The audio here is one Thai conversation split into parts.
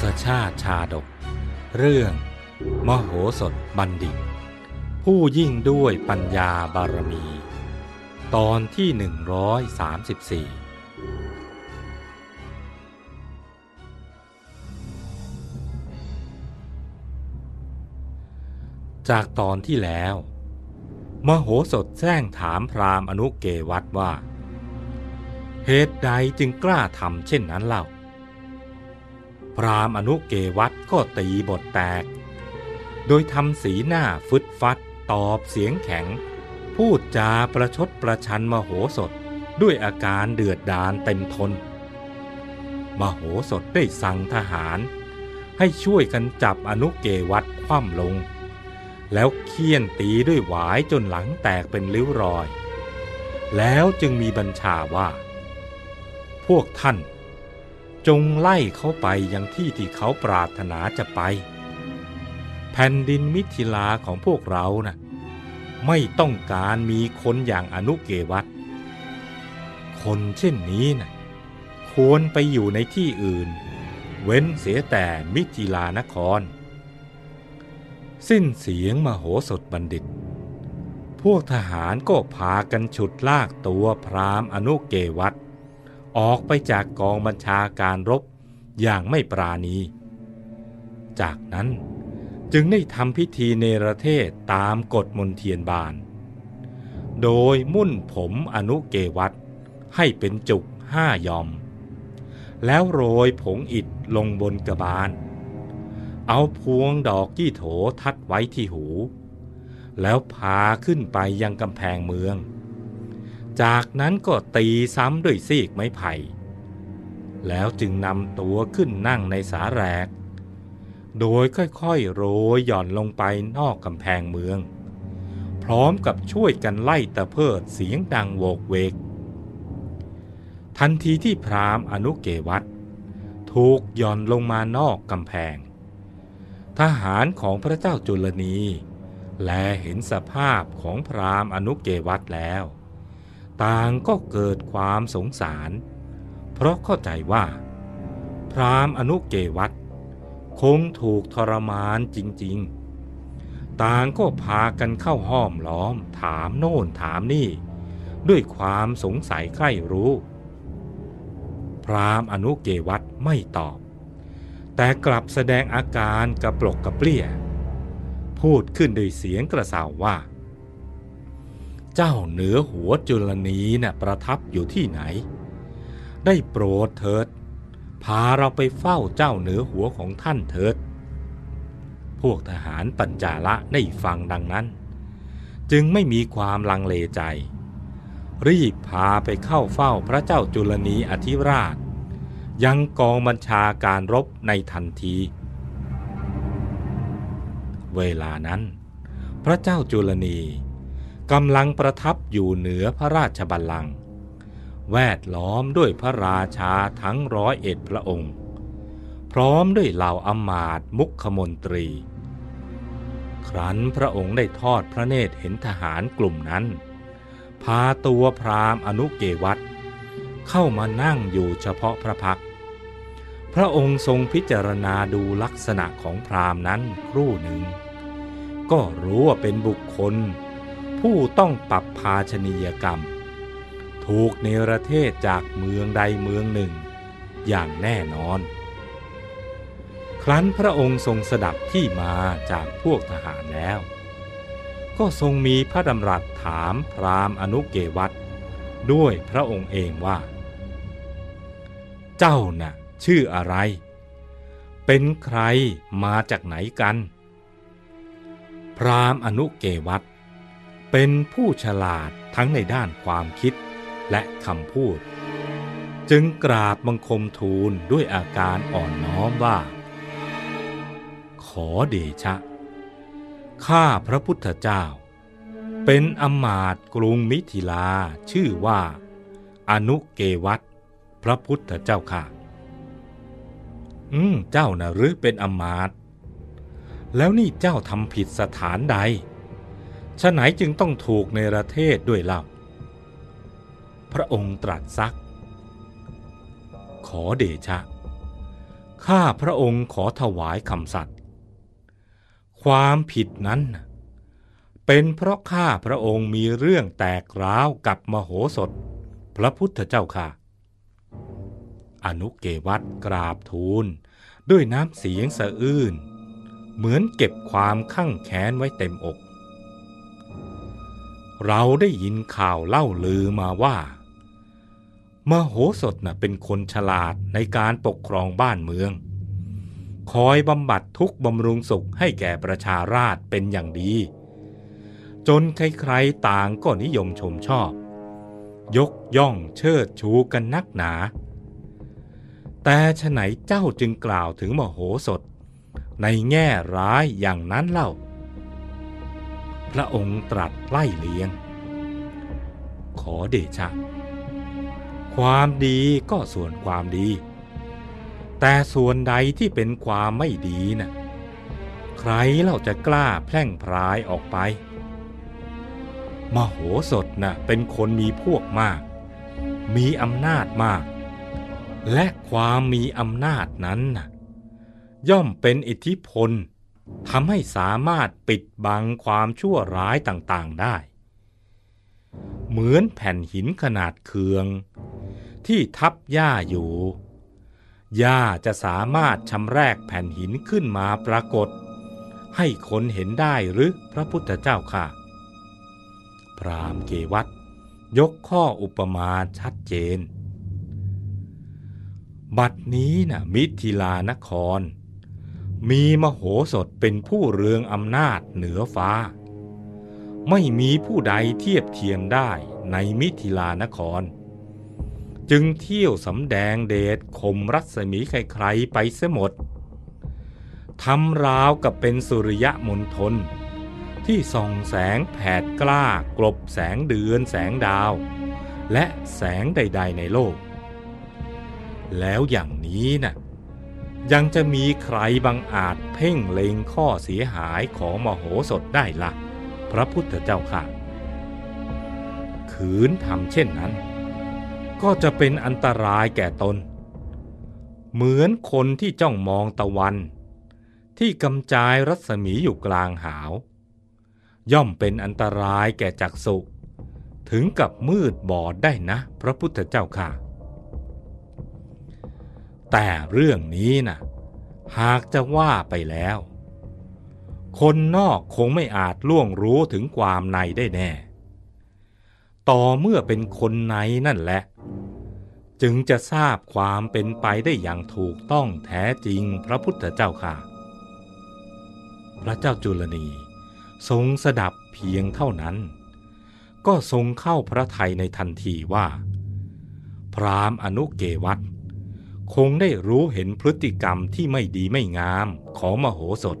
ศชาติชาดก เรื่อง มโหสถบัณฑิต ผู้ยิ่งด้วยปัญญาบารมี ตอนที่ 134 จากตอนที่แล้ว มโหสถแจ้งถามพราหมณ์อนุเกวัตว่า เหตุใดจึงกล้าทำเช่นนั้นเล่า พราหมณ์อนุเกวัตก็ตีบทแตก โดยทำสีหน้าฟึดฟัดตอบเสียงแข็ง พูดจาประชดประชันมโหสถด้วยอาการเดือดดาลเต็มทน มโหสถได้สั่งทหาร ให้ช่วยกันจับอนุเกวัตคว่ำลง แล้วเคี่ยนตีด้วยหวายจนหลังแตกเป็นริ้วรอย แล้วจึงมีบัญชาว่า พวกท่าน จงไล่เขาไปยังที่ที่เขาปรารถนาจะไป แผ่นดินมิถิลาของพวกเรานะ่ะไม่ต้องการมีคนอย่างอนุเกวัตคนเช่นนี้นะ่ะควรไปอยู่ในที่อื่น เว้นเสียแต่มิถิลานคร สิ้นเสียงมโหสถบัณฑิต พวกทหารก็พากันฉุดลากตัวพราหมณ์อนุเกวัต ออกไปจากกองบัญชาการรบอย่างไม่ปราณี จากนั้นจึงได้ทำพิธีเนรเทศตามกฎมนเทียนบาน โดยมุ่นผมอนุเกวัตให้เป็นจุกห้ายอม แล้วโรยผงอิฐลงบนกระบาล เอาพวงดอกยี่โถทัดไว้ที่หู แล้วพาขึ้นไปยังกำแพงเมือง จากนั้นก็ตีซ้ำด้วยซีกไม้ไผ่ แล้วจึงนำตัวขึ้นนั่งในสาแรก โดยค่อยๆ โรยหย่อนลงไปนอกกำแพงเมือง พร้อมกับช่วยกันไล่ตะเพิดเสียงดังโวกเวก ทันทีที่พราหมณ์อนุเกวัตถูกหย่อนลงมานอกกำแพง ทหารของพระเจ้าจุลนี แลเห็นสภาพของพราหมณ์อนุเกวัตแล้ว ต่างก็เกิดความสงสาร เพราะเข้าใจว่า พรามอนุเกวัตคงถูกทรมานจริง ๆ ต่างก็พากันเข้าห้อมล้อมถามโน่นถามนี่ ด้วยความสงสัยใคร่รู้ พรามอนุเกวัตไม่ตอบ แต่กลับแสดงอาการกระปลกกระเปรี้ย พูดขึ้นด้วยเสียงกระสาว่า เจ้าเหนือหัวจุลนีนะ่ะประทับอยู่ที่ไหน ได้โปรดเถิด พาเราไปเฝ้าเจ้าเหนือหัวของท่านเถิด พวกทหารปัญจาละได้ฟังดังนั้น จึงไม่มีความลังเลใจ รีบพาไปเข้าเฝ้าพระเจ้าจุลนีอธิราช ยังกองบัญชาการรบในทันที เวลานั้น พระเจ้าจุลนี กำลังประทับอยู่เหนือพระราชบัลลังก์แวดล้อมด้วยพระราชาทั้งร้อยเอ็ดพระองค์ พร้อมด้วยเหล่าอมาตมุขมนตรี ครั้นพระองค์ได้ทอดพระเนตรเห็นทหารกลุ่มนั้น พาตัวพราหมณ์อนุเกวัตเข้ามานั่งอยู่เฉพาะพระพัก พระองค์ทรงพิจารณาดูลักษณะของพราหมณ์นั้นครู่หนึ่ง ก็รู้ว่าเป็นบุคคล ผู้ต้องปรับภาชนียกรรม ถูกเนรเทศจากเมืองใดเมืองหนึ่ง อย่างแน่นอน ครั้นพระองค์ทรงสดับที่มาจากพวกทหารแล้ว ก็ทรงมีพระดำรัสถามพรามอนุเกวัตด้วยพระองค์เองว่า เจ้าน่ะชื่ออะไร เป็นใครมาจากไหนกัน พรามอนุเกวัต เป็นผู้ฉลาดทั้งในด้านความคิดและคำพูด จึงกราบบังคมทูลด้วยอาการอ่อนน้อมว่า ขอเดชะ ข้าพระพุทธเจ้า เป็นอมาตกรุงมิถิลาชื่อว่า อนุเกวัตพระพุทธเจ้าค่ะ อืม เจ้านะหรือเป็นอมาตแล้วนี่เจ้าทำผิดสถานใด ฉะไหนจึงต้องถูกในประเทศด้วยเล่า พระองค์ตรัสซัก ขอเดชะ ข้าพระองค์ขอถวายคำสัตย์ ความผิดนั้น เป็นเพราะข้าพระองค์มีเรื่องแตกร้าวกับมโหสถ พระพุทธเจ้าค่ะ อนุเกวัตกราบทูลด้วยน้ำเสียงสะอื้น เหมือนเก็บความข้างแค้นไว้เต็มอก เราได้ยินข่าวเล่าลือมาว่า มโหสถน่ะเป็นคนฉลาดในการปกครองบ้านเมือง คอยบำบัดทุกบำรุงสุขให้แก่ประชาราษฎรเป็นอย่างดี จนใครๆต่างก็นิยมชมชอบ ยกย่องเชิดชูกันนักหนา แต่ฉไหนเจ้าจึงกล่าวถึงมโหสถ ในแง่ร้ายอย่างนั้นเล่า พระองค์ตรัสไล่เลียง ขอเดชะ ความดีก็ส่วนความดี แต่ส่วนใดที่เป็นความไม่ดีน่ะใครเราจะกล้าแพร่งพรายออกไป มโหสถน่ะเป็นคนมีพวกมาก มีอำนาจมาก และความมีอำนาจนั้นน่ะย่อมเป็นอิทธิพล ทำให้สามารถปิดบังความชั่วร้ายต่างๆได้ เหมือนแผ่นหินขนาดเคือง ที่ทับหญ้าอยู่หญ้าจะสามารถชำแรกแผ่นหินขึ้นมาปรากฏ ให้คนเห็นได้หรือพระพุทธเจ้าค่ะ พรามเกวัตยกข้ออุปมาชัดเจน บัดนี้นะ่ะมิถิลานคร มีมโหสถเป็นผู้เรืองอำนาจเหนือฟ้า ไม่มีผู้ใดเทียบเทียมได้ในมิถิลานคร จึงเที่ยวสำแดงเดชข่มรัศมีใครๆไปเสียหมดทำราวกับเป็นสุริยะมณฑลที่ส่องแสงแผดกล้ากลบแสงเดือนแสงดาว และแสงใด ๆ ในโลก แล้วอย่างนี้นะ่ะ ยังจะมีใครบังอาจเพ่งเล็งข้อเสียหายของมโหสถได้ละ่ะ พระพุทธเจ้าค่ะ ขืนทำเช่นนั้น ก็จะเป็นอันตรายแก่ตน เหมือนคนที่จ้องมองตะวัน ที่กำจายรัศมีอยู่กลางหาว ย่อมเป็นอันตรายแก่จักสุถึงกับมืดบอดได้นะ พระพุทธเจ้าค่ะ แต่เรื่องนี้นะ่ะหากจะว่าไปแล้ว คนนอกคงไม่อาจล่วงรู้ถึงความในได้แน่ ต่อเมื่อเป็นคนในนั่นแหละ จึงจะทราบความเป็นไปได้อย่างถูกต้องแท้จริงพระพุทธเจ้าค่ะ พระเจ้าจุลนีทรงสดับเพียงเท่านั้น ก็ทรงเข้าพระทัยในทันทีว่า พรามอนุเกวัต คงได้รู้เห็นพฤติกรรมที่ไม่ดีไม่งามของมโหสถ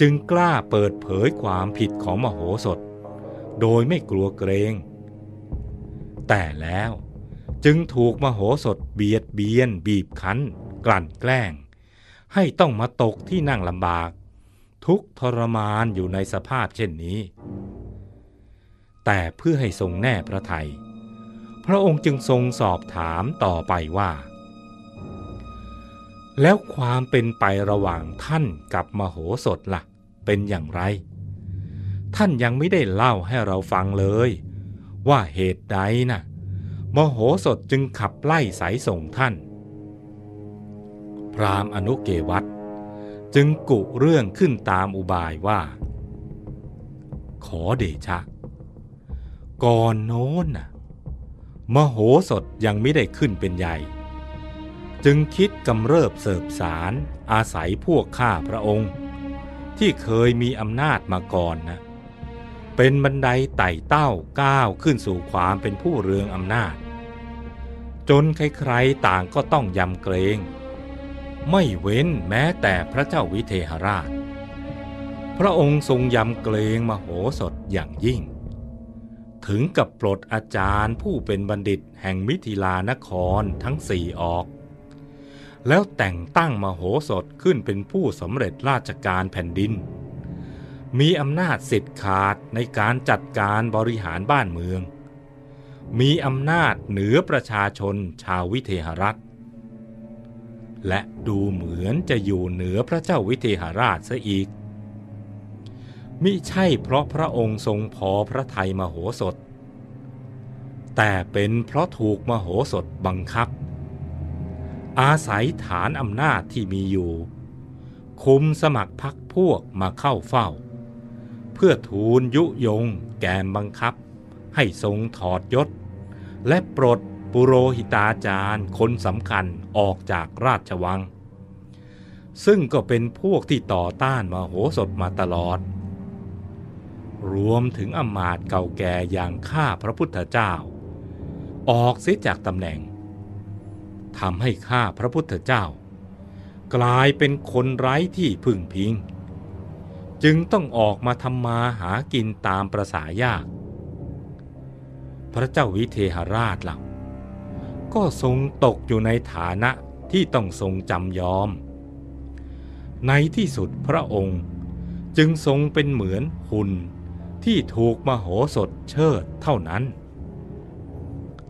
จึงกล้าเปิดเผยความผิดของมโหสถ โดยไม่กลัวเกรง แต่แล้วจึงถูกมโหสถเบียดเบียน บีบคั้น กลั่นแกล้ง ให้ต้องมาตกที่นั่งลำบาก ทุกทรมานอยู่ในสภาพเช่นนี้ แต่เพื่อให้ทรงแน่พระไทยพระองค์จึงทรงสอบถามต่อไปว่า แล้วความเป็นไประหว่างท่านกับมโหสถละ่ะ เป็นอย่างไร ท่านยังไม่ได้เล่าให้เราฟังเลย ว่าเหตุใดนะ่ะมโหสถจึงขับไล่สายส่งท่าน พรามอนุเกวัตจึงกุเรื่องขึ้นตามอุบายว่า ขอเดชะ ก่อนโน้นน่ะ มโหสถยังไม่ได้ขึ้นเป็นใหญ่ จึงคิดกำเริบเสบสารอาศัยพวกข้าพระองค์ ที่เคยมีอำนาจมาก่อนนะเป็นบันไดไต่เต้าก้าวขึ้นสู่ความเป็นผู้เรืองอำนาจ จนใครๆต่างก็ต้องยำเกรง ไม่เว้นแม้แต่พระเจ้าวิเทหราช พระองค์ทรงยำเกรงมโหสถอย่างยิ่ง ถึงกับปลดอาจารย์ผู้เป็นบัณฑิตแห่งมิถิลานครทั้งสี่ออก แล้วแต่งตั้งมโหสถขึ้นเป็นผู้สำเร็จราชการแผ่นดิน มีอำนาจสิทธิ์ขาดในการจัดการบริหารบ้านเมือง มีอำนาจเหนือประชาชนชาววิเทหรัฐ และดูเหมือนจะอยู่เหนือพระเจ้าวิเทหราชซะอีก มิใช่เพราะพระองค์ทรงพอพระทัยมโหสถ แต่เป็นเพราะถูกมโหสถบังคับ อาศัยฐานอำนาจที่มีอยู่ คุมสมัครพักพวกมาเข้าเฝ้า เพื่อทูลยุยงแกมบังคับ ให้ทรงถอดยศ และปลดปุโรหิตาจารย์คนสำคัญออกจากราชวัง ซึ่งก็เป็นพวกที่ต่อต้านมาโหสถมาตลอด รวมถึงอมาตย์เก่าแก่อย่างข้าพระพุทธเจ้า ออกเสียจากตำแหน่ง ทำให้ข้าพระพุทธเจ้า กลายเป็นคนไร้ที่พึ่งพิง จึงต้องออกมาทำมาหากินตามประสายาก พระเจ้าวิเทหราชเล่าก็ทรงตกอยู่ในฐานะที่ต้องทรงจำยอม ในที่สุดพระองค์จึงทรงเป็นเหมือนหุ่นที่ถูกมโหสถเชิดเท่านั้น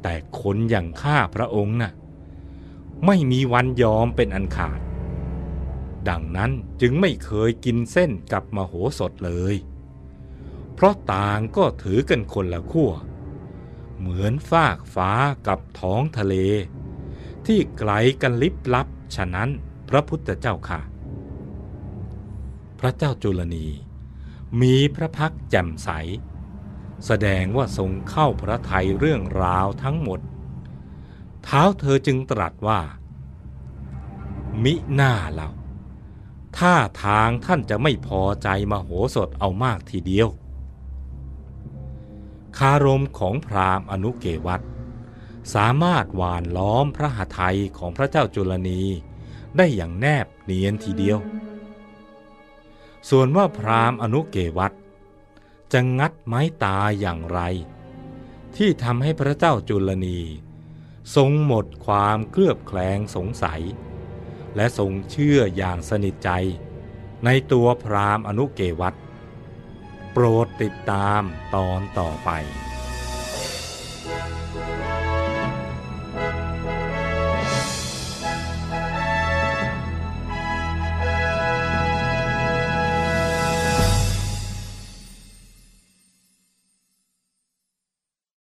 แต่คนอย่างข้าพระองค์น่ะ ไม่มีวันยอมเป็นอันขาด ดังนั้นจึงไม่เคยกินเส้นกับมโหสถเลย เพราะต่างก็ถือกันคนละขั้ว เหมือนฟากฟ้ากับท้องทะเล ที่ไกลกันลิบลับ ฉะนั้นพระพุทธเจ้าค่ะ พระเจ้าจุลนีมีพระพักแจ่มใส แสดงว่าทรงเข้าพระทัยเรื่องราวทั้งหมด เท้าเธอจึงตรัสว่า มิหน้าเราท่าทางท่านจะไม่พอใจมโหสถเอามากทีเดียว คารมของพราหมณ์อนุเกวัตสามารถหวานล้อมพระหทัยของพระเจ้าจุลนีได้อย่างแนบเนียนทีเดียว ส่วนว่าพราหมณ์อนุเกวัตจะงัดไม้ตาอย่างไร ที่ทำให้พระเจ้าจุลนี ทรงหมดความเคลือบแคลงสงสัย และทรงเชื่ออย่างสนิทใจ ในตัวพราหมณ์อนุเกวัตโปรดติดตามตอนต่อไป